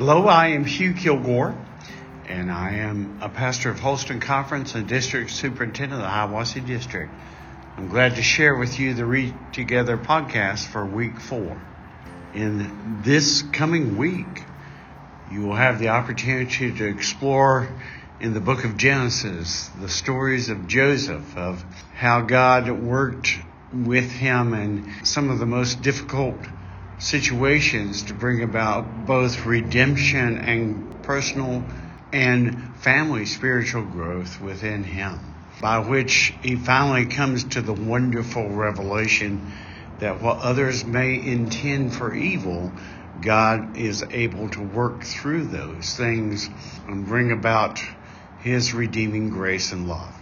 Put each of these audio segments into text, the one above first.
Hello, I am Hugh Kilgore, and I am a pastor of Holston Conference and district superintendent of the Hiawassee District. I'm glad to share with you the Read Together podcast for week four. In this coming week, you will have the opportunity to explore in the book of Genesis the stories of Joseph, of how God worked with him and some of the most difficult situations to bring about both redemption and personal and family spiritual growth within him, by which he finally comes to the wonderful revelation that what others may intend for evil, God is able to work through those things and bring about his redeeming grace and love.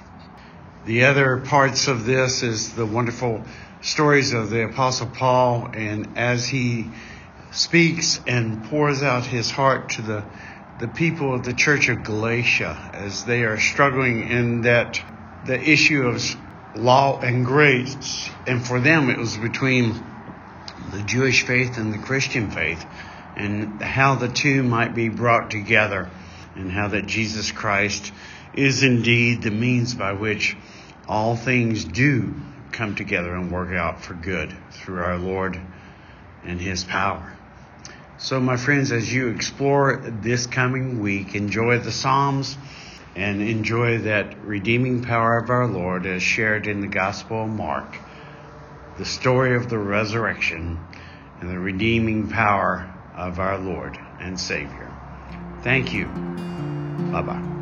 The other parts of this is the wonderful stories of the Apostle Paul, and as he speaks and pours out his heart to the, the people of the church of Galatia as they are struggling in that the issue of law and grace, and for them it was between the Jewish faith and the Christian faith, and how the two might be brought together, and how that Jesus Christ is indeed the means by which all things do come together and work out for good through our Lord and His power. So, my friends, as you explore this coming week, enjoy the Psalms and enjoy that redeeming power of our Lord as shared in the Gospel of Mark, the story of the resurrection and the redeeming power of our Lord and Savior. Thank you. Bye bye.